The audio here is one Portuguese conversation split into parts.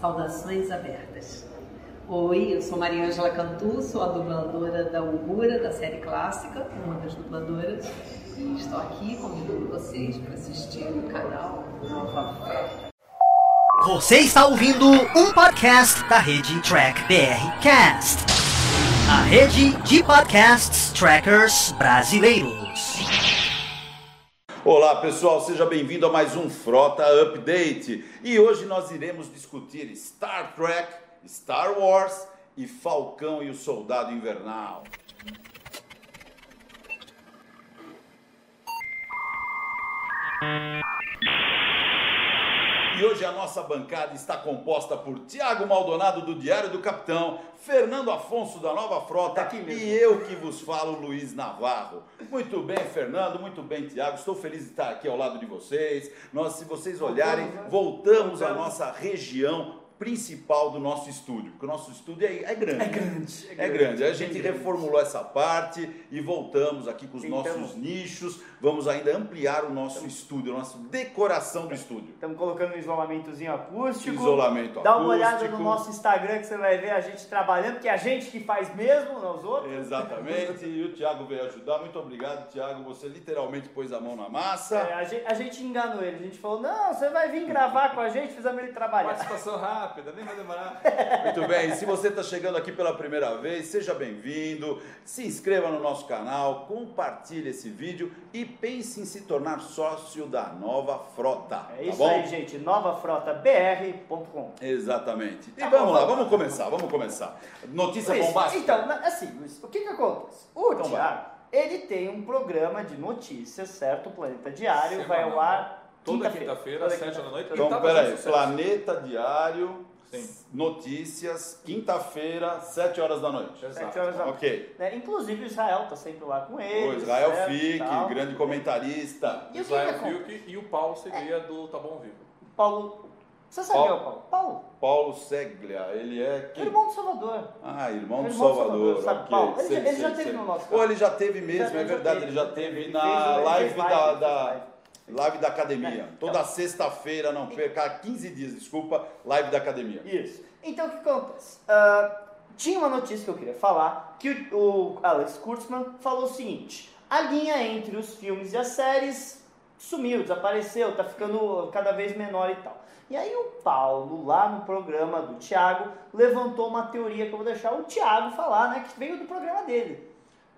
Saudações abertas. Oi, eu sou Maria Ângela Cantu, sou a dubladora da Ugura, da série clássica, uma das dubladoras. E estou aqui convidando vocês para assistir o canal Nova. Você está ouvindo um podcast da rede Track BR Cast, a rede de podcasts trackers brasileiros. Olá pessoal, seja bem-vindo a mais um Frota Update. E hoje nós iremos discutir Star Trek, Star Wars e Falcão e o Soldado Invernal. E hoje a nossa bancada está composta por Tiago Maldonado do Diário do Capitão, Fernando Afonso da Nova Frota e eu que vos falo, Luiz Navarro. Muito bem, Fernando, muito bem, Tiago. Estou feliz de estar aqui ao lado de vocês. Nós, se vocês olharem, voltamos à nossa região principal do nosso estúdio, porque o nosso estúdio é, é grande. É grande. É grande. A gente reformulou essa parte e voltamos aqui com os Então- nossos nichos. Vamos ainda ampliar o nosso estúdio, a nossa decoração do estúdio. Estamos colocando um isolamentozinho acústico. Isolamento Dá uma olhada acústico. no nosso Instagram que você vai ver a gente trabalhando, que é a gente que faz mesmo, não os outros. Exatamente, e o Thiago veio ajudar. Muito obrigado, Thiago. Você literalmente pôs a mão na massa. É, a, gente, a gente enganou ele. A gente falou, não, você vai vir gravar com a gente, fizemos ele trabalhar. Participação rápida, nem vai demorar. Muito bem, se você está chegando aqui pela primeira vez, seja bem-vindo. Se inscreva no nosso canal, compartilhe esse vídeo e pense em se tornar sócio da nova frota. É tá isso bom? aí, gente. novafrotabr.com. Exatamente. E Tá vamos bom, lá, vamos começar, vamos começar. Notícia Luiz, bombástica. Então, assim, Luiz, o que que acontece? O Então Thiago, ele tem um programa de notícias, certo? O Planeta Diário vai ao ar Toda quinta-feira, às 7 da noite. Então, tá peraí. Planeta Diário, Sim. notícias, quinta-feira, 7 horas da noite. Exato. Sete horas da noite. Ok. Né? Inclusive o Israel tá sempre lá com O ele. Israel certo, Fique, tal. grande comentarista. E o Israel? Fiuk e o Paulo seria do Tá Bom Vivo. Paulo. Você sabe quem é o Paulo? Paulo, Paulo Seglia, ele é quem? irmão do Salvador. Ah, irmão do Irmão do Salvador, Salvador, sabe, ok. Paulo? Ele sei, já- ele sei, já teve sei. no nosso Pô, canal. ele já teve mesmo, Já- é já verdade, teve, ele já teve teve. Ele na fez- ele live da, live, da- live. da academia. É, Toda então. sexta-feira, não perca, 15 dias, desculpa, live da academia. Isso. Então o que acontece? Ah, tinha uma notícia que eu queria falar, que o, o Alex Kurtzman falou o seguinte: a linha entre os filmes e as séries sumiu, desapareceu, tá ficando cada vez menor e tal. E aí o Paulo, lá no programa do Thiago, levantou uma teoria que eu vou deixar o Thiago falar, né? Que veio do programa dele.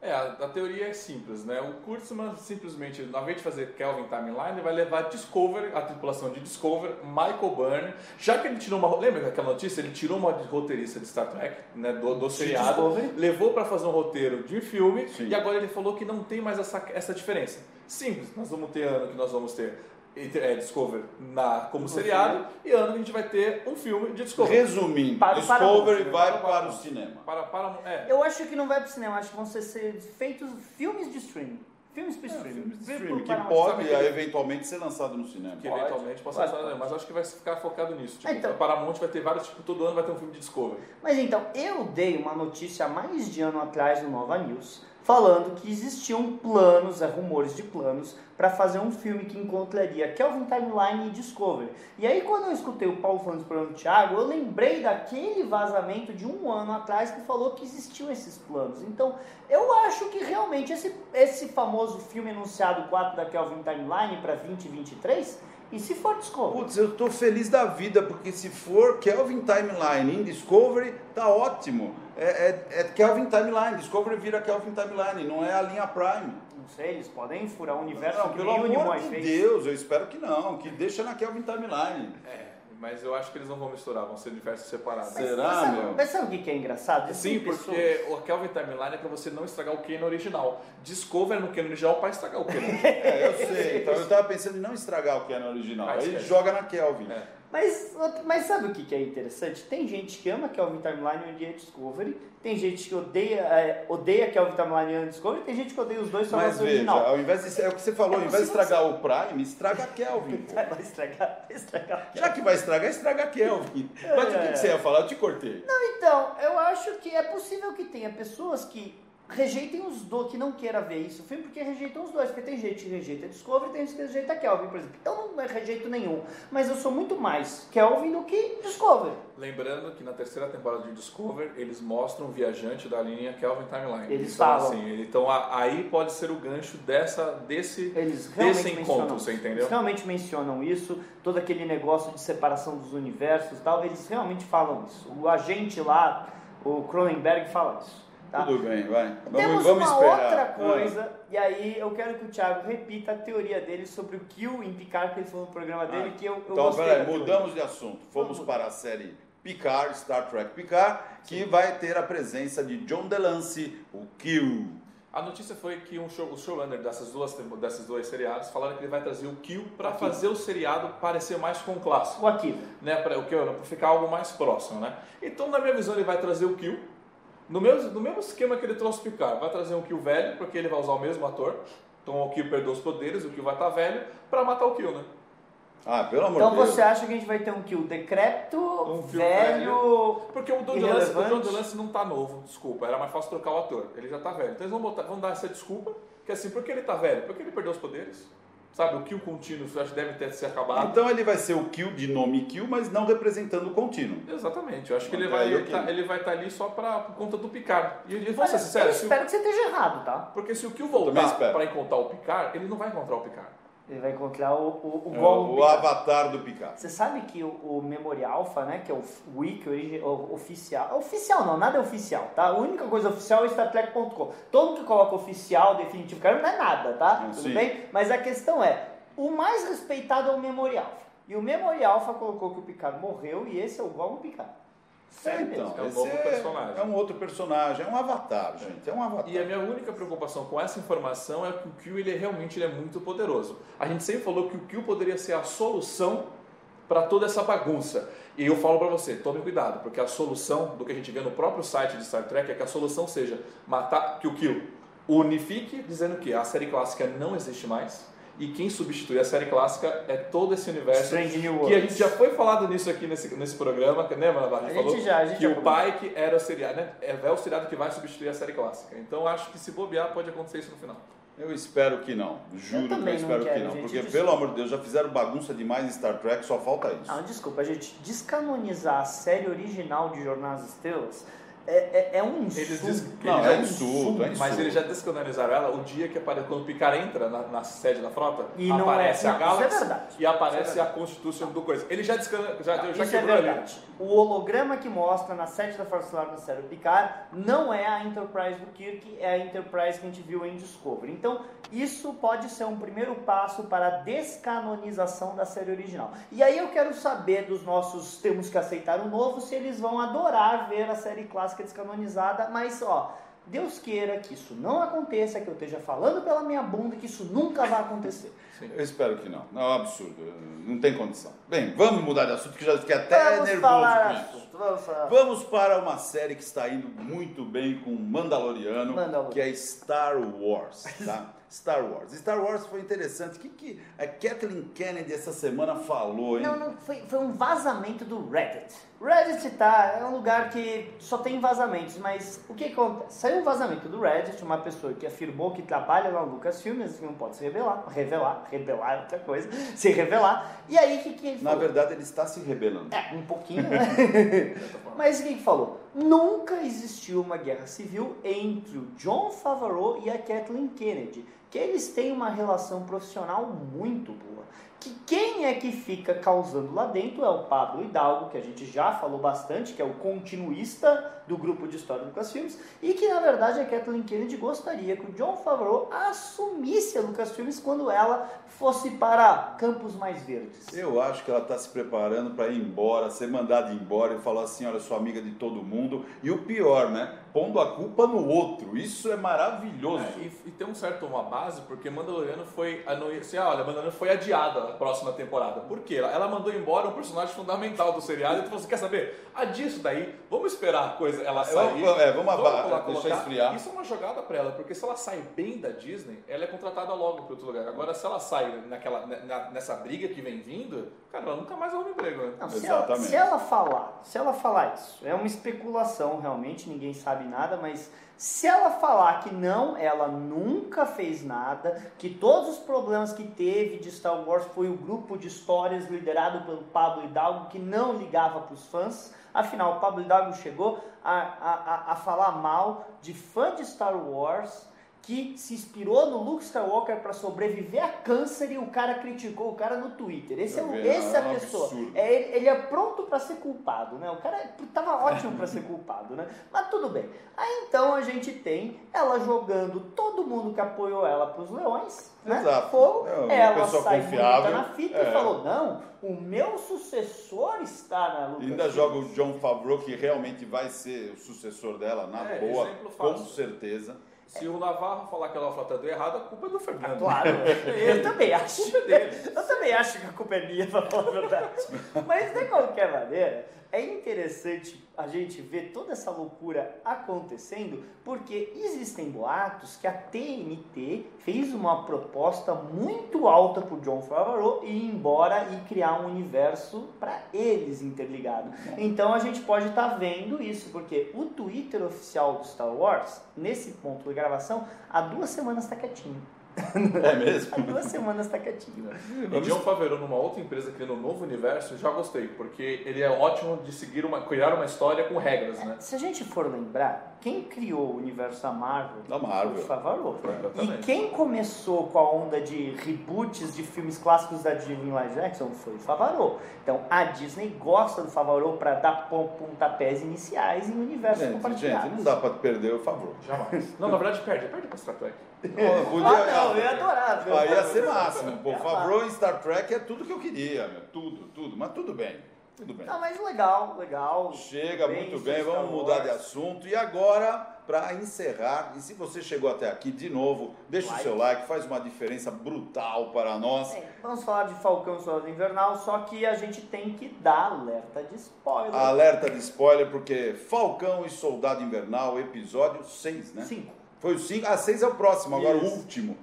É, a, a teoria é simples, né? O Kurtzman simplesmente, ao invés de fazer Kelvin Timeline, vai levar Discovery, a tripulação de Discovery, Michael Byrne, já que ele tirou uma. Lembra daquela notícia? Ele tirou uma roteirista de Star Trek, né? Do, do seriado, levou para fazer um roteiro de um filme Sim. e agora ele falou que não tem mais essa, essa diferença. Simples, nós vamos ter ano que nós vamos ter é, Discovery na, como seriado e ano que a gente vai ter um filme de Discovery. Resumindo, Para o Discovery Paramount, vai para o para o cinema. Para, para, é, Eu acho que não vai pro cinema, acho que vão ser, ser feitos filmes de streaming. Filmes para streaming. Filmes de streaming, que Paramount. pode que eventualmente ser lançado no cinema. que Pode, eventualmente pode, lançar, pode. mas acho que vai ficar focado nisso. Tipo, Então. a Paramount vai ter vários, tipo, todo ano vai ter um filme de Discovery. Mas então, eu dei uma notícia há mais de ano atrás no Nova News, falando que existiam planos, é, rumores de planos, para fazer um filme que encontraria Kelvin Timeline e Discovery. E aí, quando eu escutei o Paulo falando isso para o Thiago, eu lembrei daquele vazamento de um ano atrás que falou que existiam esses planos. Então, eu acho que realmente esse, esse famoso filme anunciado 4 da Kelvin Timeline para 2023, e se for Discovery? Putz, eu tô feliz da vida, porque se for Kelvin Timeline em Discovery, tá ótimo. É, é, é Kelvin Timeline, Discovery vira Kelvin Timeline, não é a linha Prime. Não sei, eles podem furar o universo Não, pelo amor de fez. Deus, eu espero que não, que deixa na Kelvin Timeline. É, mas eu acho que eles não vão misturar, vão ser diversos separados. Mas- Será, mas sabe, meu? Mas sabe o que que é engraçado? Sim, pessoas- porque o Kelvin Timeline é pra você não estragar o Canon original. Discovery no Canon original para estragar o Canon. É, eu sei, então eu tava pensando em não estragar o que é no original. Aí joga na Kelvin. É. Mas, mas sabe o que que é interessante? Tem gente que ama Kelvin Timeline e odeia Discovery, tem gente que odeia, é, odeia Kelvin Timeline e Discovery, tem gente que odeia os dois só Mas veja, original. ao invés de, é o que você falou, ao É invés de estragar o Prime, estraga Kelvin. Vai estragar, vai estragar. Já que vai estragar, estraga Kelvin. Mas o que, que você ia falar? Eu te cortei. Então, eu acho que é possível que tenha pessoas que rejeitem os dois, que não queira ver isso, filme, porque rejeitam os dois, porque tem gente que rejeita Discovery e tem gente que rejeita Kelvin, por exemplo. Eu não rejeito nenhum, mas eu sou muito mais Kelvin do que Discovery. Lembrando que na terceira temporada de Discovery, eles mostram o viajante da linha Kelvin Timeline. Eles então, falam. Assim, então aí pode ser o gancho dessa, desse, Eles desse encontro, você entendeu? Eles realmente mencionam isso, todo aquele negócio de separação dos universos e tal, eles realmente falam isso. O agente lá, o Cronenberg, fala isso. Tá? Tudo bem, vai. Vamos, Temos vamos uma esperar. outra Ah. coisa, e aí eu quero que o Thiago repita a teoria dele sobre o Kill em Picard, que ele falou no programa dele, Ah, que eu, eu Então, gostei teoria. mudamos de assunto. Fomos Vamos. para a série Picard, Star Trek Picard, que vai ter a presença de John DeLancey, o Q. A notícia foi que um show, o showrunner dessas duas, desses dois seriados falaram que ele vai trazer o Kill para fazer o seriado parecer mais com o clássico. O Akira. né, para o que para ficar algo mais próximo, né? Então, na minha visão, ele vai trazer o Kill no mesmo, no mesmo esquema que ele trouxe o Picard. Vai trazer um Kill velho, porque ele vai usar o mesmo ator. Então, o Kill perdeu os poderes, o Kill vai estar velho para matar o Kill, né? Ah, pelo amor Então de Deus. você acha que a gente vai ter um Kill decrépito, Um velho... Porque o Don DeLance, o. Don DeLance não tá novo, desculpa. Era mais fácil trocar o ator. Ele já tá velho. Então eles vão, botar, vão dar essa desculpa, que assim, por que ele tá velho? Porque ele perdeu os poderes. Sabe, o Kill contínuo eu acho que deve ter se acabado. Então ele vai ser o Q de nome Q, mas não representando o contínuo. Exatamente, eu acho que ele vai estar ok. ele vai tá ali só pra, por conta do Picard. E, e vou Olha, ser sincero, eu se o- espero que você esteja errado, tá? Porque se o Kill voltar espero. para encontrar o Picard, ele não vai encontrar o Picard. Ele vai encontrar o, o, o É Gollum o avatar do Picard. Você sabe que o, o Memory Alpha, né, que é o wiki origi- o- oficial, oficial não, nada é oficial, tá? A única coisa oficial é o StarTrek.com. Todo mundo que coloca oficial, definitivo, cara, não é nada, tá? Hum, Tudo sim. bem? Mas a questão é, o mais respeitado é o Memory Alpha. E o Memory Alpha colocou que o Picard morreu e esse é o Gollum Picard. Sério então. É um novo é, personagem. é um outro personagem, é um avatar, gente. É um avatar. E a minha única preocupação com essa informação é que o Kill ele é, realmente ele é muito poderoso. A gente sempre falou que o Kill poderia ser a solução para toda essa bagunça. E eu falo para você, tome cuidado, porque a solução do que a gente vê no próprio site de Star Trek é que a solução seja matar que o Kill unifique, dizendo que a série clássica não existe mais. E quem substitui a série clássica é todo esse universo Strange New que a gente já foi falado nisso aqui nesse, nesse programa, que lembra, Navarro? A gente falou já- a gente que já o. Pike era o seriado, né? É é o seriado que vai substituir a série clássica. Então acho que se bobear pode acontecer isso no final. Eu espero que não. Juro Eu que eu não espero que quero, não. gente, Porque, desculpa. pelo amor de Deus, já fizeram bagunça demais em Star Trek, só falta isso. Não, desculpa, gente, descanonizar a série original de Jornadas das Estrelas é, é, é um insulto. Eles diz- Não, é já- insulto, é Mas insulto. eles já descanonizaram ela o dia que apare... quando o Picard entra na, na sede da frota, E não aparece é- a não, é Galaxy e aparece Isso é a Constituição do coisa. Ele já, descan... já, já Isso é quebrou ali. O holograma que mostra na sede da Força Solar da série Picard não é a Enterprise do Kirk, é a Enterprise que a gente viu em Discovery. Então, isso pode ser um primeiro passo para a descanonização da série original. E aí eu quero saber dos nossos temos que aceitar o novo se eles vão adorar ver a série clássica descanonizada, mas ó, Deus queira que isso não aconteça, que eu esteja falando pela minha bunda que isso nunca vai acontecer. Eu espero que não. Não, é um absurdo. Não tem condição. Bem, vamos mudar de assunto, que já fiquei até vamos nervoso falar com isso. vamos falar. Vamos para uma série que está indo muito bem com Mandaloriano, Mandaloriano. que é Star Wars, tá? Star Wars. Star Wars foi interessante. O que, que a Kathleen Kennedy essa semana falou, hein? Não, não, foi, foi um vazamento do Reddit. Reddit tá, é um lugar que só tem vazamentos, mas o que acontece? Saiu um vazamento do Reddit, uma pessoa que afirmou que trabalha lá no Lucasfilm, assim, não pode se revelar, revelar, revelar é outra coisa, se revelar. E aí o que, que ele Na falou? verdade, ele está se rebelando. É, um pouquinho, né? Mas o que que falou? Nunca existiu uma guerra civil entre o John Favreau e a Kathleen Kennedy, que eles têm uma relação profissional muito boa. Que quem é que fica causando lá dentro é o Pablo Hidalgo, que a gente já falou bastante, que é o continuista do grupo de história do Lucasfilmes, e que na verdade a Kathleen Kennedy gostaria que o John Favreau assumisse a Lucasfilmes quando ela fosse para campos mais verdes. Eu acho que ela está se preparando para ir embora, ser mandada embora e falar assim: olha, sou amiga de todo mundo. E o pior, né? Pondo a culpa no outro. Isso é maravilhoso. É, e, e tem um certo uma base, porque Mandaloriano foi. a- no- Assim, ah, olha, Mandaloriano foi adiada a próxima temporada. Por quê? Ela, ela mandou embora um personagem fundamental do seriado e tu falou assim: quer saber? Adia isso daí, vamos esperar a coisa ela sair. Vamos- é, vamos aba- colocar- deixar esfriar. Isso é uma jogada pra ela, porque se ela sai bem da Disney, ela é contratada logo para outro lugar. Agora, se ela sai naquela, na- nessa briga que vem vindo, cara, ela nunca mais arruma emprego, né? Não, se, ela, Exatamente. se ela falar, se ela falar isso, é uma especulação, realmente, ninguém sabe nada, mas se ela falar que não, ela nunca fez nada, que todos os problemas que teve de Star Wars foi o grupo de histórias liderado pelo Pablo Hidalgo que não ligava para os fãs. Afinal, o Pablo Hidalgo chegou a, a, a falar mal de fã de Star Wars que se inspirou no Luke Skywalker para sobreviver a câncer e o cara criticou o cara no Twitter. Esse é, o, esse é a pessoa. É, ele, ele é pronto para ser culpado, né? O cara tava ótimo para ser culpado, né? Mas tudo bem. Aí então a gente tem ela jogando todo mundo que apoiou ela para os leões, né? Exato. Fogo. É ela sai confiável. bonita na fita É. e falou: "Não, o meu sucessor está na Lucasfilm." Ainda joga o John Favreau, que realmente vai ser o sucessor dela, na É, boa, com fácil. certeza. Se o Navarro falar que ela falou tá errado, a culpa é do Fernando. Claro, eu também acho. A culpa é dele. Eu também acho que a culpa é minha, pra falar a verdade. Mas de qualquer maneira, é interessante a gente ver toda essa loucura acontecendo, porque existem boatos que a TNT fez uma proposta muito alta pro John Favreau e ir embora e criar um universo para eles interligado. Então a gente pode estar vendo isso, porque o Twitter oficial do Star Wars, nesse ponto da gravação, há duas semanas está quietinho. É mesmo? Há duas semanas está quietinho. E John Favreau numa outra empresa criando um novo universo, já gostei, porque ele é ótimo de seguir uma, criar uma história com regras, né? Se a gente for lembrar, quem criou o universo da Marvel? Da Marvel. Foi o Favreau. E quem começou com a onda de reboots de filmes clássicos da Disney Live Jackson foi o Favreau. Então a Disney gosta do Favreau para dar pon- pontapés iniciais em universos Gente, compartilhados. gente, não dá pra perder o Favreau. Jamais. Não, na verdade perde, perde pra Star Trek. Podia- Ah, não, eu ia adorar. ia ser máximo. Pô, Favreau em Star Trek é tudo que eu queria, meu. Tudo, tudo. Mas tudo bem. Tudo bem. Não, mas legal, legal. Chega, Bem, muito bem, vamos mudar de assunto. E agora, para encerrar, e se você chegou até aqui de novo, deixa Like. o seu like, faz uma diferença brutal para nós. É, vamos falar de Falcão e Soldado Invernal, só que a gente tem que dar alerta de spoiler. Alerta de spoiler, porque Falcão e Soldado Invernal, episódio 6, né? Cinco. Foi o 5. Ah, 6 é o próximo, agora o Isso. último.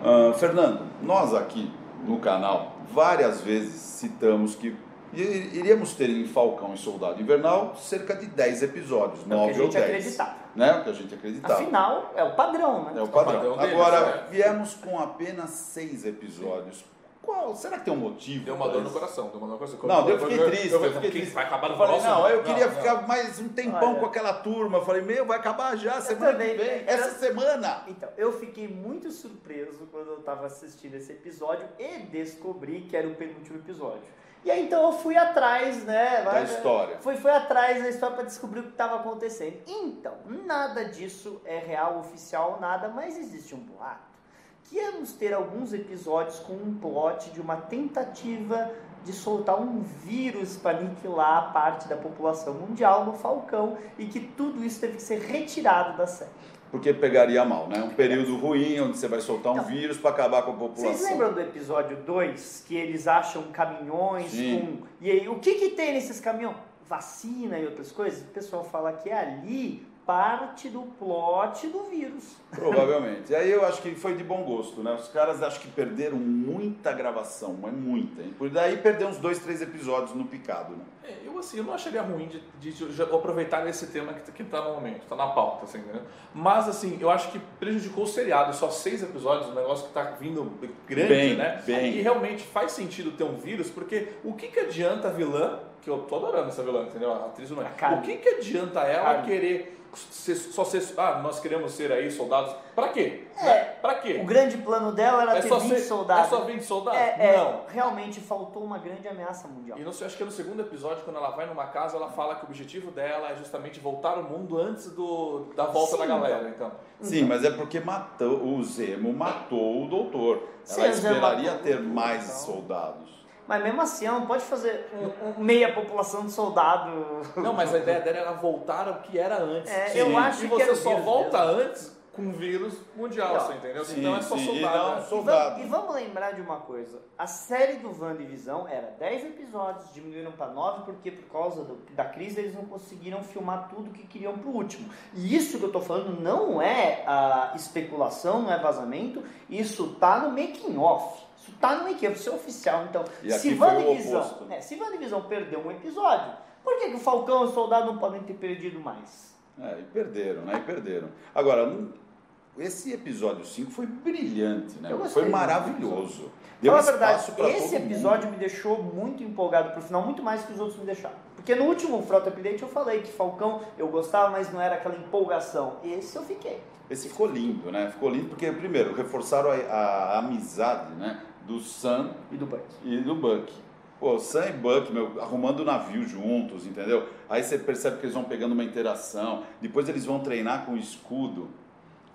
Ah, Fernando, nós aqui no canal várias vezes citamos que iríamos ter em Falcão e Soldado Invernal cerca de 10 episódios, É o que a 9 ou gente 10. acreditava. Né? O que a gente acreditava. Afinal, é o padrão, né? É o padrão. padrão deles, Agora, é. viemos com apenas 6 episódios. Qual? Será que tem um motivo? Deu uma dor no coração, deu uma dor no coração. Não, eu fiquei triste, eu fiquei que triste. Vai acabar no Eu falei, próximo? não, eu queria não. ficar mais um tempão Olha. com aquela turma. Eu falei, meu, vai acabar já, semana que também. vem, essa semana. Então, eu fiquei muito surpreso quando eu tava assistindo esse episódio e descobri que era o penúltimo episódio. E aí então eu fui atrás, né? Da história. Fui, fui atrás da história para descobrir o que estava acontecendo. Então, nada disso é real, oficial, nada, mas existe um boato que íamos ter alguns episódios com um plot de uma tentativa de soltar um vírus para aniquilar parte da população mundial no Falcão e que tudo isso teve que ser retirado da série. Porque pegaria mal, né? Um período ruim onde você vai soltar um Não. vírus para acabar com a população. Vocês lembram do episódio 2 que eles acham caminhões Sim. com. E aí, o que, que tem nesses caminhões? Vacina e outras coisas? O pessoal fala que é ali parte do plot do vírus. Provavelmente. E aí eu acho que foi de bom gosto, né? Os caras acho que perderam muita gravação, mas muita. Hein? Por daí perder uns dois, três episódios no picado, né? É, Eu, assim, eu não acharia ruim de, de, de já aproveitar esse tema que, que tá no momento, tá na pauta, assim, né? Mas, assim, eu acho que prejudicou o seriado, só seis episódios, um negócio que tá vindo grande, Bem, né? bem. E realmente faz sentido ter um vírus, porque o que que adianta a vilã, que eu tô adorando essa vilã, entendeu? A atriz não é. O que que adianta ela Kali. querer ser- só ser, ah, nós queremos ser aí soldados, pra quê? É. Né? Pra quê? O grande plano dela era É ter só 20 ser, soldados. é só 20 soldados? É, é, Não. realmente faltou uma grande ameaça mundial. E não sei, acho que é no segundo episódio, quando ela vai numa casa, ela fala que o objetivo dela é justamente voltar ao mundo antes do, da volta Sim, da galera, então. Sim, mas é porque matou, o Zemo matou o doutor. Sim, Ela Zemo esperaria ter mais então. soldados. Mas mesmo assim, ela não pode fazer um- um meia população de soldado. Não, mas a ideia dela era voltar ao que era antes. É, eu acho e que era você só volta mesmo. antes com vírus mundial, Não, você entendeu? sim, então é só sim, soldado. não né? Soldado. E vamos, e vamos lembrar de uma coisa. A série do WandaVision era 10 episódios, diminuíram para 9 porque por causa do- da crise eles não conseguiram filmar tudo que queriam pro último. E isso que eu tô falando não é a especulação, não é vazamento, isso tá no making off. Isso tá no making off, isso é oficial. Então, E aqui se WandaVision, oposto. é, se WandaVision perdeu um episódio, por que, que o Falcão e o Soldado não podem ter perdido mais? É, e perderam, né? E perderam. Agora, não- esse episódio 5 foi brilhante, né? Gostei Foi maravilhoso. Deu Fala a verdade, esse todo mundo. episódio me deixou muito empolgado pro final, muito mais que os outros me deixaram. Porque no último Frota Update eu falei que Falcão eu gostava, mas não era aquela empolgação. Esse eu fiquei. Esse ficou lindo, né? Ficou lindo porque, primeiro, reforçaram a, a amizade, né? Do Sam E do Buck. e do Buck. Pô, Sam e Buck, meu, arrumando o navio juntos, entendeu? Aí você percebe que eles vão pegando uma interação. Depois eles vão treinar com o escudo.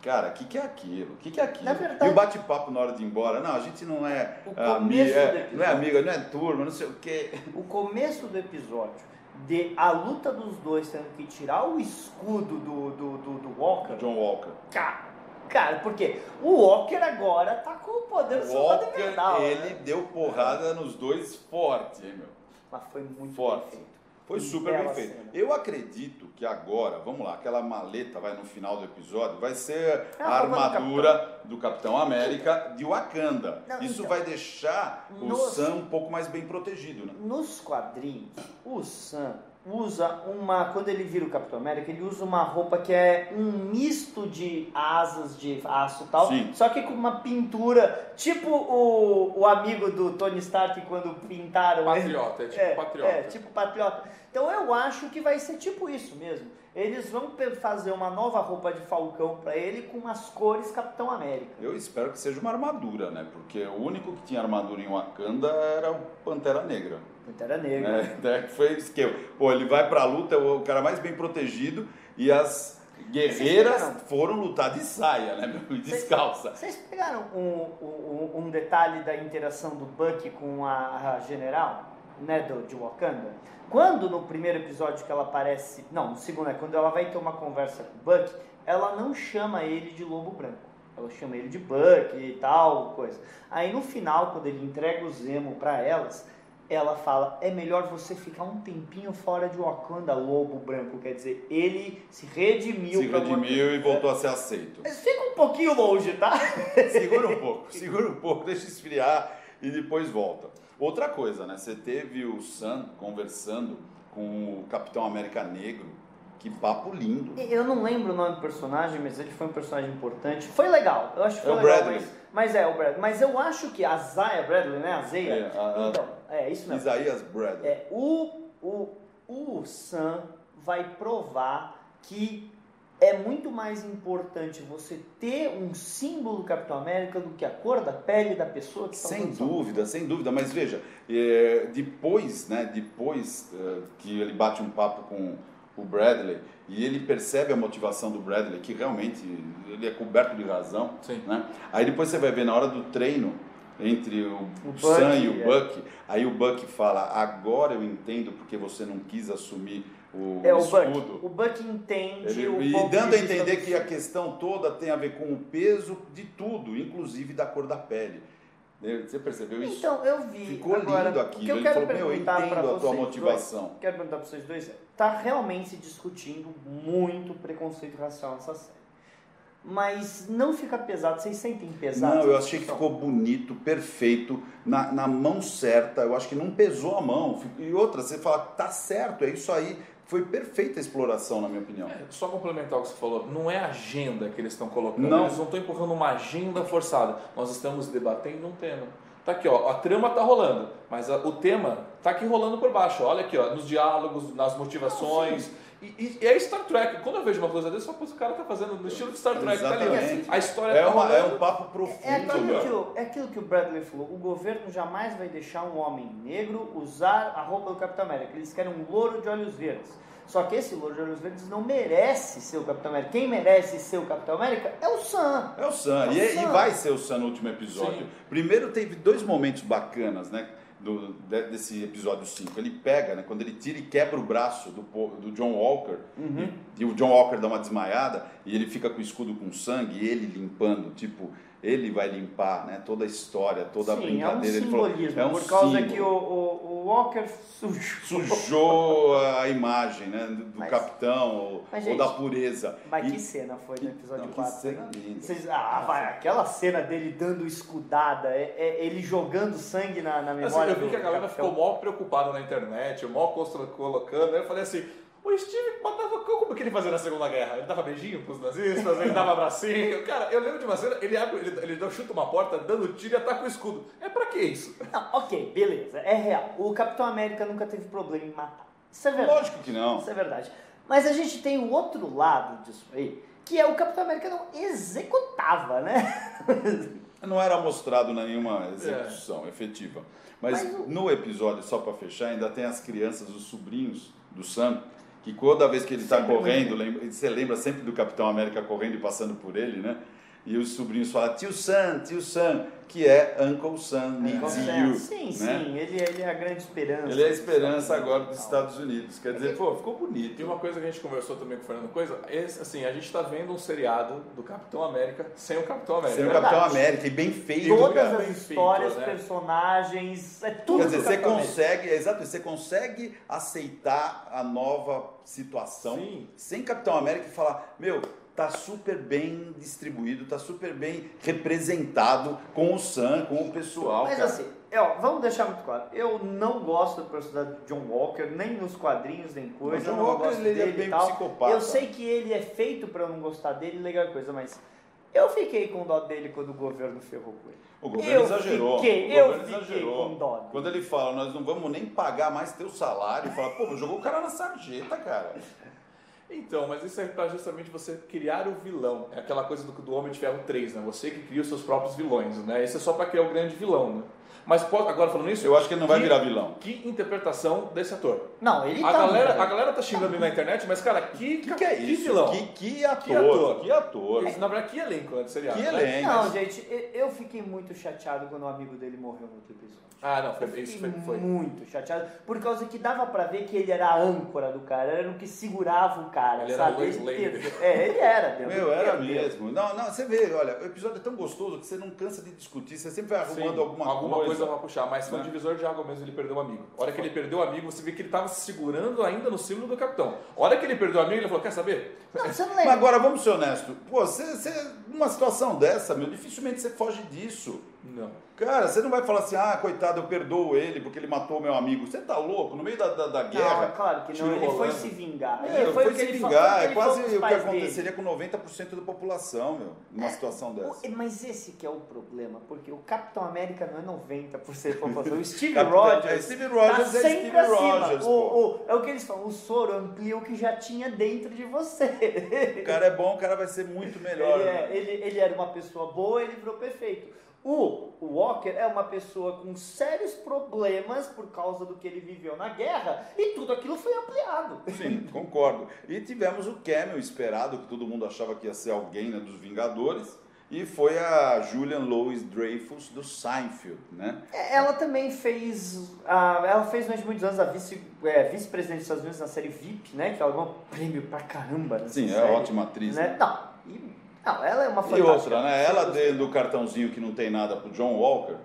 Cara, o que, que é aquilo? O que, que é aquilo? Verdade- E o bate-papo na hora de ir embora? Não, a gente não é, O ami- começo do é episódio. não é amiga, não é turma, não sei o quê. O começo do episódio, de a luta dos dois tendo que tirar o escudo do, do, do, do Walker. John Walker. Cara, cara, porque o Walker agora tá com o poder do Walker, invernal. ele né? deu porrada nos dois forte, hein, meu? Mas foi muito Forte. bem feito. Foi super bem bela feito. cena. Eu acredito que agora, vamos lá, aquela maleta vai no final do episódio, vai ser É a a roupa do armadura do Capitão América de Wakanda. Não, Isso então, vai deixar o nos- Sam um pouco mais bem protegido, né? Nos quadrinhos, o Sam usa uma. Quando ele vira o Capitão América, ele usa uma roupa que é um misto de asas de aço e tal, Sim. só que com uma pintura, tipo o, o amigo do Tony Stark quando pintaram ele. Patriota, é tipo patriota. É, tipo patriota. Então eu acho que vai ser tipo isso mesmo. Eles vão fazer uma nova roupa de Falcão pra ele com as cores Capitão América. Eu espero que seja uma armadura, né? Porque o único que tinha armadura em Wakanda era o Pantera Negra. Pantera Negra. Né? Até que foi o esquema. Pô, ele vai pra luta, é o cara mais bem protegido, e as guerreiras foram lutar de saia, né? meu? Descalça. Vocês pegaram um, um, um detalhe da interação do Buck com a, a general, né, do, de Wakanda? Quando no primeiro episódio que ela aparece, não, no segundo é quando ela vai ter uma conversa com o Buck, ela não chama ele de Lobo Branco. Ela chama ele de Buck e tal, coisa. Aí no final, quando ele entrega o Zemo pra elas, ela fala: é melhor você ficar um tempinho fora de Wakanda, Lobo Branco. Quer dizer, ele se redimiu. Se redimiu e voltou a ser aceito. Mas fica um pouquinho longe, tá? Segura um pouco, segura um pouco, deixa esfriar e depois volta. Outra coisa, né? Você teve o Sam conversando com o Capitão América Negro. Que papo lindo. Eu não lembro o nome do personagem, mas ele foi um personagem importante. Foi legal, eu acho que foi É o legal. Bradley. Mas, mas é, o Bradley. Mas eu acho que a Zaya Bradley, né? A Zeia. É, a- a- então, é isso mesmo. Isaías Bradley. É, o, o, o Sam vai provar que é muito mais importante você ter um símbolo do Capitão América do que a cor da pele da pessoa que está Sem dúvida, sem dúvida. Mas veja, é, depois, né, depois é, que ele bate um papo com o Bradley e ele percebe a motivação do Bradley, que realmente ele é coberto de razão, Sim. né? Aí depois você vai ver na hora do treino entre o, O Sam e o é. Buck, aí o Buck fala: agora eu entendo porque você não quis assumir o É o escudo. Buck. O Buck entende Ele- o e dando a entender que a questão toda tem a ver com o peso de tudo, inclusive da cor da pele. Né? Você percebeu isso? Então, eu vi. Ficou Agora, lindo o que aquilo. eu Ele quero falou, meu, eu perguntar entendo a tua motivação. Dois, quero perguntar para vocês dois é, tá realmente se discutindo muito preconceito racial nessa série. Mas não fica pesado, vocês sentem pesado? Não, eu achei que ficou bonito, perfeito, na, na mão certa. Eu acho que não pesou a mão. E outra, você fala, tá certo, é isso aí. Foi perfeita a exploração, na minha opinião. É, Só complementar o que você falou, não é agenda que eles estão colocando, Não. eles não estão empurrando uma agenda forçada. Nós estamos debatendo um tema. Tá aqui, ó, a trama tá rolando, mas a- o tema tá aqui rolando por baixo. Olha aqui, ó, nos diálogos, nas motivações. E, e- e é Star Trek. Quando eu vejo uma coisa dessa, eu falo, "Pô, o cara tá fazendo no estilo de Star Trek. Tá ali. A história É, tá uma- é um papo profundo, É aquilo, que o, é aquilo que o Bradley falou. O governo jamais vai deixar um homem negro usar a roupa do Capitão América. Eles querem um louro de olhos verdes. Só que esse louro de olhos verdes não merece ser o Capitão América. Quem merece ser o Capitão América é o Sam. É o Sam. É o E, e Sam. vai ser o Sam no último episódio. Sim. Primeiro teve dois momentos bacanas, né? Do, de- desse episódio 5. Ele pega, né, quando ele tira e quebra o braço do, do John Walker, Uhum. e, e o John Walker dá uma desmaiada, e ele fica com o escudo com sangue, e ele limpando, tipo, ele vai limpar né, toda a história, toda a Sim, é um brincadeira. ele falou, simbolismo, é um por causa símbolo. que o, o, o Walker sujou. Sujou a imagem né, do, do Mas- capitão ou, Mas, ou gente, da pureza. Mas E- que cena foi no episódio Não, que 4? cena linda. Vocês- ah, vai, aquela cena dele dando escudada, é, é ele jogando sangue na, na Assim, memória eu vi do que a galera capitão. ficou mal preocupada na internet, mal costro- colocando. Aí eu falei assim: o Steve botava. Como que ele fazia na Segunda Guerra? Ele dava beijinho pros nazistas, ele dava abracinho. Cara, eu lembro de uma cena, ele abre, ele, ele chuta uma porta, dando tiro e ataca o escudo. É pra que isso? Não, ok, beleza, é real. O Capitão América nunca teve problema em matar. Isso é verdade. Lógico que não. Isso é verdade. Mas a gente tem o outro lado disso aí, que é o Capitão América não executava, né? Não era mostrado nenhuma execução efetiva. Mas, Mas o- no episódio, só para fechar, ainda tem as crianças, os sobrinhos do Sam, que toda vez que ele está correndo, lembra- você lembra sempre do Capitão América correndo e passando por ele, né? E os sobrinhos falam, tio Sam, tio Sam, que é Uncle Sam needs you. Sim, né? sim, ele, ele é a grande esperança. Ele é a esperança agora dos Estados Unidos. Quer dizer, pô, ficou bonito. E uma coisa que a gente conversou também com o Fernando Coisa, esse, assim, a gente tá vendo um seriado do Capitão América sem o Capitão América. Sem o verdade. Capitão América, e bem feito, Todas cara. as Bem feito, histórias, né? personagens, é tudo Quer dizer, você consegue, é exato, você consegue aceitar a nova situação Sim. sem Capitão América e falar, meu, tá super bem distribuído, tá super bem representado com o Sam, com o pessoal. Mas cara. assim, é, ó, vamos deixar muito claro. Eu não gosto do personagem de John Walker, nem nos quadrinhos, nem coisa. John eu não Walker, gosto ele é dele bem e tal. psicopata. Eu sei que ele é feito pra eu não gostar dele, legal coisa, mas eu fiquei com dó dele quando o governo ferrou com ele. o governo eu exagerou. fiquei- o eu governo fiquei exagerou. com dó dele. Quando ele fala, nós não vamos nem pagar mais teu salário, fala, pô, jogou o cara na sarjeta, cara. Então, mas isso é pra justamente você criar o vilão. É aquela coisa do, do Homem de Ferro 3, né? Você que cria os seus próprios vilões, né? Isso é só pra criar o grande vilão, né? Mas pode- agora falando isso, Eu acho que ele não vai que- virar vilão. Que interpretação desse ator. Não, ele A tá galera, a galera tá xingando ele na internet, mas cara, que, O que, que é isso? vilão? Que, que ator, ator. que ator. Na verdade, que elenco né, de seriado. Que né? elenco. Não, gente, eu- fiquei muito chateado quando o amigo dele morreu no outro episódio. Ah, não, foi, isso fiquei foi, foi. muito chateado, por causa que dava pra ver que ele era a âncora do cara, era o que segurava o cara, Ele era sabe? o Lois Ele- Lane. É, ele era. Meu, era tempo. mesmo. Não, não, você vê, olha, o episódio é tão gostoso que você não cansa de discutir, você sempre vai arrumando Sim, alguma, alguma coisa, coisa. Pra puxar, mas foi um Né? divisor de água mesmo, ele perdeu um amigo. A hora que ele perdeu o amigo, você vê que ele tava se segurando ainda no símbolo do capitão. A hora que ele perdeu o amigo, ele falou, quer saber? Não, você não Mas lembra? agora, vamos ser honestos. Pô, você, você, numa situação dessa, meu, dificilmente você foge disso. Não. Cara, você não vai falar assim, ah, coitado, eu perdoo ele porque ele matou o meu amigo. Você tá louco? No meio da, da, da Não, é guerra. claro que não, ele foi rolando. se vingar. É, ele foi, que se vingar. foi É quase o que dele. aconteceria com 90% da população, meu, numa situação dessa. O- Mas esse que é o problema, porque o Capitão América não é 90% da população. O Steve Capitão- Rogers, é, Steve Rogers tá é sempre Steve acima. Rogers, O- o- é o que eles falam, o soro amplia o que já tinha dentro de você. O cara é bom, o cara vai ser muito melhor. Ele, é- né? ele, ele era uma pessoa boa, ele virou perfeito. O, Walker é uma pessoa com sérios problemas por causa do que ele viveu na guerra e tudo aquilo foi ampliado. Sim, concordo. E tivemos o cameo esperado, que todo mundo achava que ia ser alguém né, dos Vingadores, e foi a Julian Louis Dreyfus do Seinfeld, né? É, Ela também fez. ah, ela fez durante muitos anos a vice, é, vice-presidente dos Estados Unidos na série VIP, né? Que ela ganhou prêmio pra caramba. Sim, é série, ótima atriz. Né? Né? Não, não, ela é uma E fantástica. outra, né? Ela dando o cartãozinho que não tem nada pro John Walker,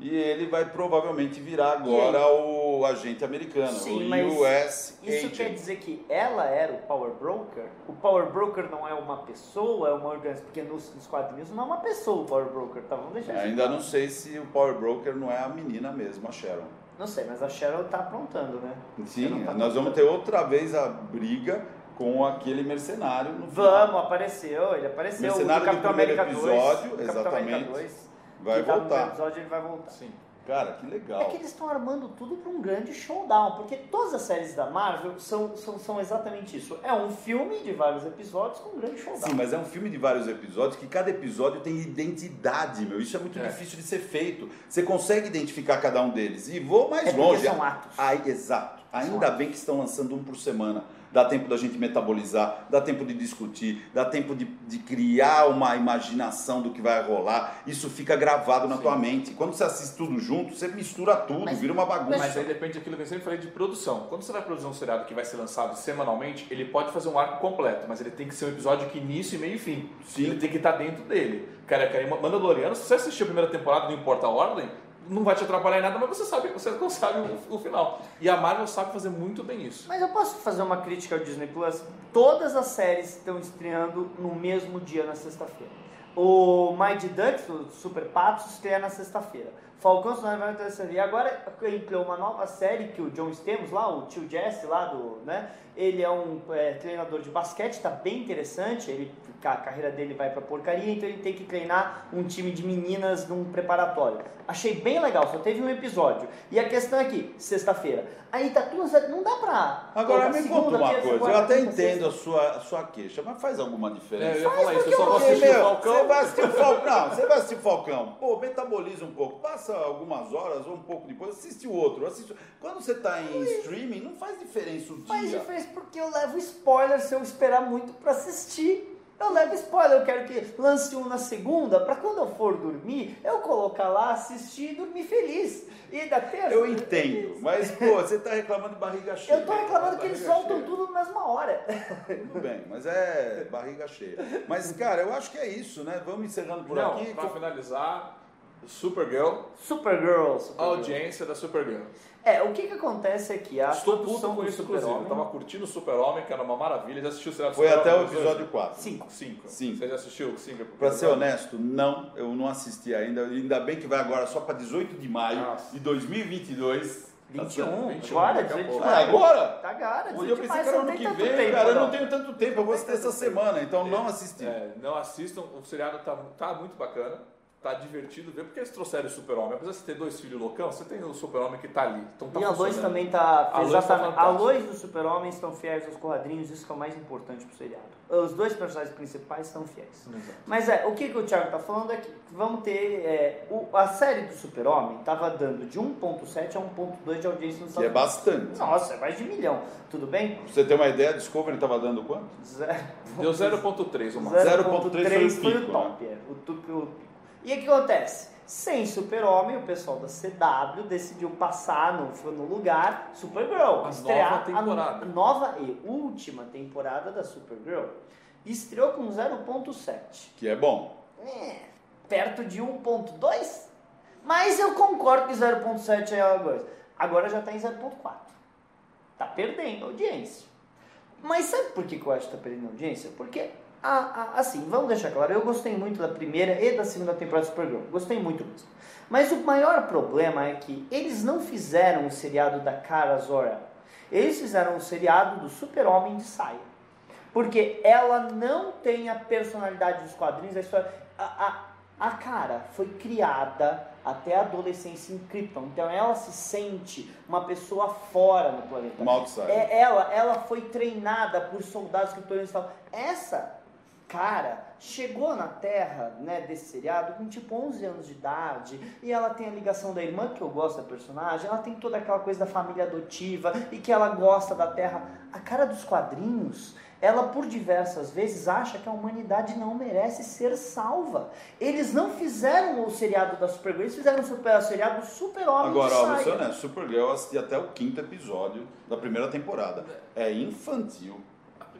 e ele vai provavelmente virar agora o agente americano, Sim, o US Isso Agent. quer dizer que ela era o Power Broker? O Power Broker não é uma pessoa, é uma organização. Porque nos, nos quadrinhos não é uma pessoa o Power Broker, tá? Vamos deixar isso Ainda não sei se o Power Broker não é a menina mesmo, a Sharon. Não sei, mas a Cheryl tá aprontando, né? Sim, tá nós vamos ter outra vez a briga com aquele mercenário no final. Vamos, apareceu, ele apareceu. Mercenário o do do Capitão primeiro América 2. episódio, o Capitão América exatamente. 2, Vai que tá no primeiro voltar. episódio ele vai voltar. Sim. Cara, que legal. É que eles estão armando tudo para um grande showdown, porque todas as séries da Marvel são, são, são exatamente isso. É um filme de vários episódios com um grande showdown. Sim, mas é um filme de vários episódios que cada episódio tem identidade, meu. Isso é muito É. difícil de ser feito. Você consegue identificar cada um deles. E vou mais É porque longe. são atos. Ai, exato. São Ainda atos. bem que estão lançando um por semana. Dá tempo da gente metabolizar, dá tempo de discutir, dá tempo de, de criar uma imaginação do que vai rolar. Isso fica gravado na tua mente. Quando você assiste tudo junto, você mistura tudo, Mas- vira uma bagunça. Mas aí depende daquilo que eu sempre falei de produção. Quando você vai produzir um seriado que vai ser lançado semanalmente, ele pode fazer um arco completo, mas ele tem que ser um episódio que início, meio e fim. Sim. Ele tem que estar dentro dele. Cara, cara, Mandaloriano, se você assistir a primeira temporada, não importa a ordem, não vai te atrapalhar em nada, mas você sabe, você não sabe o, o final. E a Marvel sabe fazer muito bem isso. Mas eu posso fazer uma crítica ao Disney Plus? Todas as séries estão estreando no mesmo dia, na sexta-feira. O Mighty Ducks, o Super Patos, estreia na sexta-feira. Falcão Sonora vai terça-feira. E agora entrou uma nova série que o John Stamos lá, o tio Jesse lá do, né? Ele é um é, treinador de basquete, tá bem interessante. Ele, a carreira dele vai pra porcaria, então ele tem que treinar um time de meninas num preparatório. Achei bem legal, só teve um episódio. E a questão é que, sexta-feira, aí tá tudo certo, não dá pra. Agora me conta segunda, uma terça, coisa, eu até entendo a sua, a sua queixa, mas faz alguma É, eu diferença? ia falar isso, eu só vou assistir o Falcão. Você vai assistir o Falcão. Não, você vai assistir o Falcão. Pô, metaboliza um pouco. Passa algumas horas ou um pouco depois, assiste o outro. Assiste... Quando você tá em streaming, não faz diferença o dia. Faz diferença porque eu levo spoiler se eu esperar muito pra assistir. Eu levo spoiler, eu quero que lance um na segunda, pra quando eu for dormir, eu colocar lá, assistir e dormir feliz. E da terça. Eu entendo, mas pô, você tá reclamando de barriga cheia. Eu tô reclamando que eles soltam cheia. tudo na mesma hora. Tudo bem, mas é barriga cheia. Mas, cara, eu acho que é isso, né? Vamos encerrando por Não, aqui. pra finalizar, Supergirl, Supergirl. a Supergirl. audiência da Supergirl. É, o que que acontece aqui? A Estou puto com isso, inclusive. Eu tava curtindo o Super-Homem, que era uma maravilha. Já assistiu o seriado Foi até o episódio 4. Cinco. Cinco. Cinco. Você já assistiu o cinco? Pra ser honesto, não, eu não assisti ainda. Ainda bem que vai agora só pra 18 de maio Nossa. de 2022. Tá 21, 21, agora, daqui a 18 de pouco. Ah, maio. agora? Tá agora, Hoje 18 eu pensei maio, que era ano não que vem, tempo, cara. Eu não não. tenho tanto tempo, eu vou assistir essa semana, então não assisti. É, não assistam, o seriado tá, tá muito bacana, tá divertido ver, porque eles trouxeram o Super-Homem. Apesar de você ter dois filhos loucão, você tem o Super-Homem que tá ali. Então tá E a Lois também tá. A Lois tá exatamente. a fantástica. Lois e o Super-Homem estão fiéis aos quadrinhos, isso que é o mais importante pro seriado. Os dois personagens principais estão fiéis. Exato. Mas é, o que, que o Thiago tá falando é que vamos ter. é, o- a série do Super-Homem tava dando de 1,7 a 1,2 de audiência nos Que é bastante. Nossa, é mais de milhão. Tudo bem? Pra você ter uma ideia, a Discovery tava dando quanto? Zero. Deu 0.3 o máximo. 0.3 foi o pico, top. É, o o pico. E o que acontece? Sem Super-Homem, o pessoal da CW decidiu passar no, foi no lugar Supergirl. A estrear nova temporada. A nova e última temporada da Supergirl. Estreou com 0.7. Que é bom. É, perto de 1.2? Mas eu concordo que 0.7 é algo coisa. Agora já está em 0.4. Tá perdendo audiência. Mas sabe por que, que eu acho que tá perdendo audiência? Porque, a- a- assim, vamos deixar claro, eu gostei muito da primeira e da segunda temporada do Supergirl. Gostei muito mesmo. Mas o maior problema é que eles não fizeram o seriado da Kara Zor-El. Eles fizeram o seriado do Super-Homem de saia. Porque ela não tem a personalidade dos quadrinhos, a história. A, a, a cara foi criada até a adolescência em Krypton. Então ela se sente uma pessoa fora no planeta. Uma outsider. É, ela, ela foi treinada por soldados kryptonianos e tal. Essa cara chegou na Terra, né, desse seriado com tipo 11 anos de idade e ela tem a ligação da irmã que eu gosto da personagem, ela tem toda aquela coisa da família adotiva e que ela gosta da Terra. A cara dos quadrinhos, ela por diversas vezes acha que a humanidade não merece ser salva. Eles não fizeram o seriado da Supergirl, eles fizeram o super- o seriado do Super-Homem Agora, ó, saia. honesto, Supergirl eu assisti até o quinto episódio da primeira temporada. É infantil.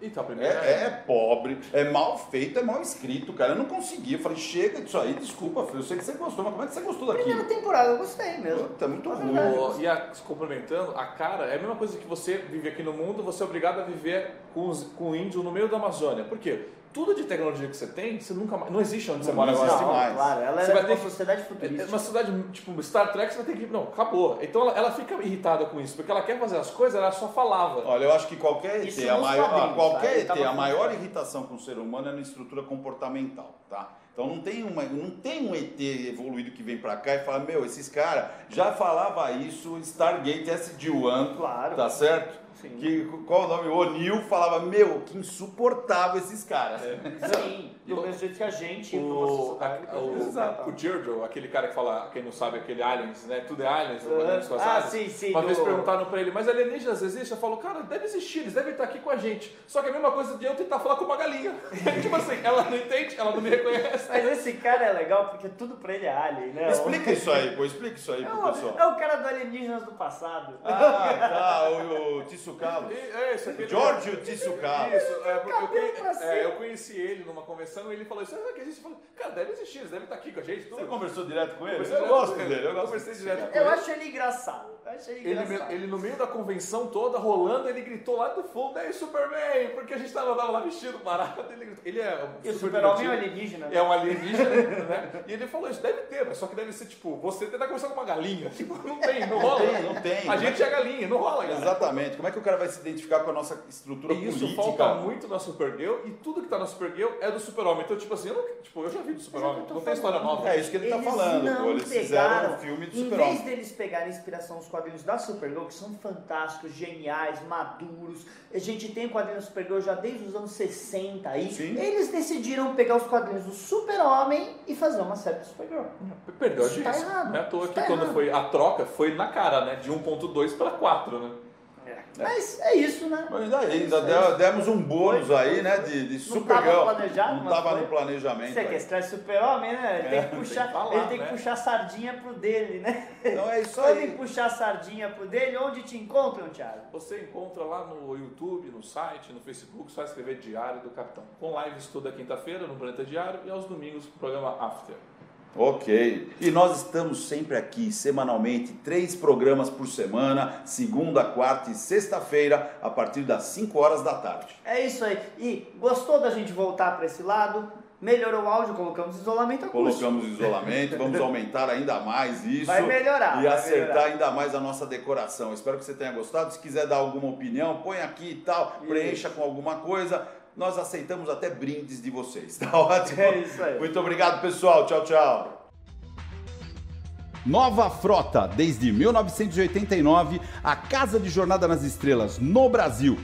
Então, a É, primeira é pobre, é mal feito, é mal escrito, cara. Eu não consegui. Eu falei, chega disso aí, desculpa, filho. Eu sei que você gostou, mas como é que você gostou Primeira daquilo? temporada eu gostei mesmo. Puta, muito é ruim. O- e a, se complementando, a cara é a mesma coisa que você vive aqui no mundo, você é obrigado a viver com, os, com o índio no meio da Amazônia. Por quê? Tudo de tecnologia que você tem, você nunca mais. Não existe onde você Não mora existe agora. mais. Não, claro, ela Você é vai uma ter que- sociedade É futurista. uma cidade tipo Star Trek, você vai ter que. Não, acabou. Então ela, ela fica irritada com isso, porque ela quer fazer as coisas, ela só falava. Olha, eu acho que qualquer ET, a maior, ah, qualquer tá? ET, a maior irritação com o ser humano é na estrutura comportamental, tá? Então não tem, uma, não tem um ET evoluído que vem pra cá e fala, meu, esses caras já falava isso, Stargate SG-1, Claro. tá certo? Sim. Que, qual o nome? O O'Neill falava, meu, que insuportável esses caras. Sim, do mesmo jeito que a gente, O, a- o, Exato. o Giorgio, aquele cara que fala, quem não sabe, aquele aliens, né? Tudo é aliens, Ah, as ah, aliens. sim, sim, Uma do- vez perguntaram pra ele, mas alienígenas existem? Eu falo, cara, deve existir, eles devem estar aqui com a gente. Só que é a mesma coisa de eu tentar falar com uma galinha. tipo assim, ela não entende, ela não me reconhece. Mas esse cara é legal porque tudo pra ele é alien, né? Explica isso aí, pô, explica isso aí É pro o, pessoal. é o cara do Alienígenas do passado. Ah, tá, o, o Tício Carlos. E- É isso, aquele... Giorgio. Isso, é, porque eu, é, eu conheci ele numa convenção e ele falou isso, será que existe? Eu falei, cara, deve existir, eles devem estar aqui com a gente, Você tudo. conversou direto com ele? Eu direto gosto com ele. dele, eu Conversei direto com Eu ele. acho ele engraçado. Eu acho ele Ele, engraçado. ele no meio da convenção toda, rolando, ele gritou lá do fundo, aí Superman, porque a gente tava, tava lá vestido, parado, ele. Ele é E o super é um alienígena. É um alienígena, né? E ele falou, isso deve ter, mas só que deve ser, tipo, você tentar conversar com uma galinha. Tipo, não tem, não rola. tem, não tem. A gente é galinha, não rola, cara. Exatamente. Como é que o cara vai se identificar com a nossa estrutura E isso política? falta muito na Supergirl e tudo que tá na Supergirl é do Super-Homem. Então, tipo assim, eu, não, tipo, eu já vi do Super-Homem, não tem história nova. É isso que ele tá falando, não pô. Eles pegaram, fizeram um filme do Em Super-Homem. vez deles pegarem inspiração nos quadrinhos da Supergirl, que são fantásticos, geniais, maduros, a gente tem quadrinhos da Supergirl já desde os anos 60 aí, Sim. eles decidiram pegar os quadrinhos do Super-Homem e fazer uma série do Supergirl. Perdeu a Isso tá errado. Não é à toa Isso que tá quando errado. foi a troca, foi na cara, né? De 1.2 para 4, né? Mas é isso, né? Mas ainda, ainda Isso, é deu- isso. demos um bônus Foi. aí, né? De, de Não tava Supergirl. planejado, Não mas tava foi. no planejamento. Você aí. quer extrair super-homem, né? Ele tem que tem puxar, que falar, ele tem que né? puxar a sardinha pro dele, né? Então é isso Falando em aí. puxar a sardinha pro dele, onde te encontram, Thiago? Você encontra lá no YouTube, no site, no Facebook, só escrever Diário do Capitão. Com lives toda quinta-feira no Planeta Diário e aos domingos no programa After. Ok. E nós estamos sempre aqui, semanalmente, três programas por semana, segunda, quarta e sexta-feira, a partir das 5 horas da tarde. É isso aí. E gostou da gente voltar para esse lado? Melhorou o áudio, colocamos isolamento acústico. Colocamos isolamento, vamos aumentar ainda mais isso. Vai melhorar, E vai acertar melhorar. ainda mais a nossa decoração. Espero que você tenha gostado. Se quiser dar alguma opinião, põe aqui e tal, preencha com alguma coisa. Nós aceitamos até brindes de vocês. Tá ótimo? É isso aí. Muito obrigado, pessoal. Tchau, tchau. Nova Frota, desde 1989, a casa de jornada nas estrelas no Brasil.